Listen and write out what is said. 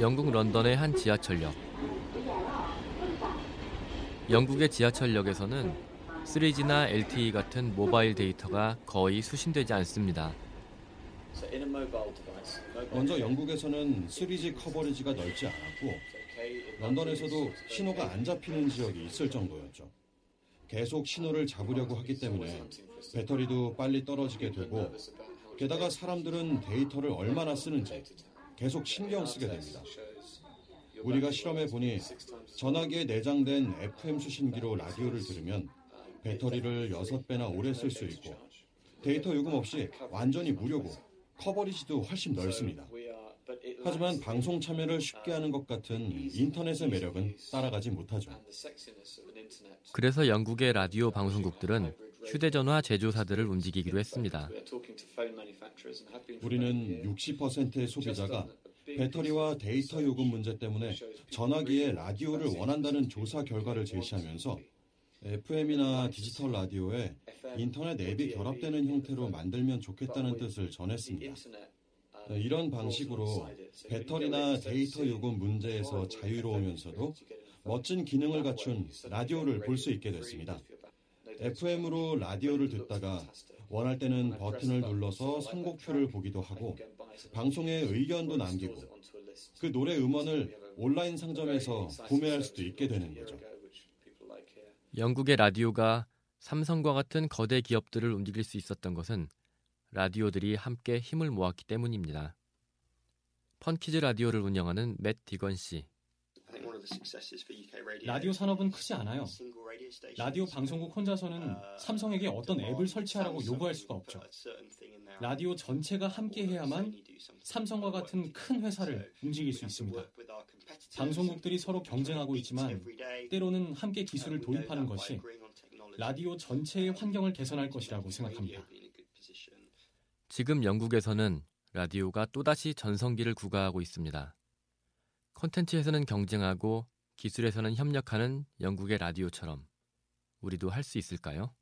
영국 런던의 한 지하철역. 영국의 지하철역에서는 3G나 LTE 같은 모바일 데이터가 거의 수신되지 않습니다. 먼저 영국에서는 3G 커버리지가 넓지 않았고 런던에서도 신호가 안 잡히는 지역이 있을 정도였죠. 계속 신호를 잡으려고 하기 때문에 배터리도 빨리 떨어지게 되고 게다가 사람들은 데이터를 얼마나 쓰는지 계속 신경 쓰게 됩니다. 우리가 실험해 보니 전화기에 내장된 FM 수신기로 라디오를 들으면 배터리를 6배나 오래 쓸 수 있고 데이터 요금 없이 완전히 무료고 coverage도 훨씬 넓습니다. 하지만 방송 참여를 쉽게 하는 것 같은 인터넷의 매력은 따라가지 못하죠. 그래서 영국의 라디오 방송국들은 휴대전화 제조사들을 움직이기로 했습니다. 우리는 60%의 소비자가 배터리와 데이터 요금 문제 때문에 전화기에 라디오를 원한다는 조사 결과를 제시하면서 FM이나 디지털 라디오에 인터넷 앱이 결합되는 형태로 만들면 좋겠다는 뜻을 전했습니다. 이런 방식으로 배터리나 데이터 요금 문제에서 자유로우면서도 멋진 기능을 갖춘 라디오를 볼 수 있게 됐습니다. FM으로 라디오를 듣다가 원할 때는 버튼을 눌러서 선곡표를 보기도 하고 방송에 의견도 남기고 그 노래 음원을 온라인 상점에서 구매할 수도 있게 되는 거죠. 영국의 라디오가 삼성과 같은 거대 기업들을 움직일 수 있었던 것은 라디오들이 함께 힘을 모았기 때문입니다. 펀키즈 라디오를 운영하는 맷 디건 씨. 라디오 산업은 크지 않아요. 라디오 방송국 혼자서는 삼성에게 어떤 앱을 설치하라고 요구할 수가 없죠. 라디오 전체가 함께 해야만 삼성과 같은 큰 회사를 움직일 수 있습니다. 방송국들이 서로 경쟁하고 있지만 때로는 함께 기술을 도입하는 것이 라디오 전체의 환경을 개선할 것이라고 생각합니다. 지금 영국에서는 라디오가 또다시 전성기를 구가하고 있습니다. 콘텐츠에서는 경쟁하고 기술에서는 협력하는 영국의 라디오처럼 우리도 할 수 있을까요?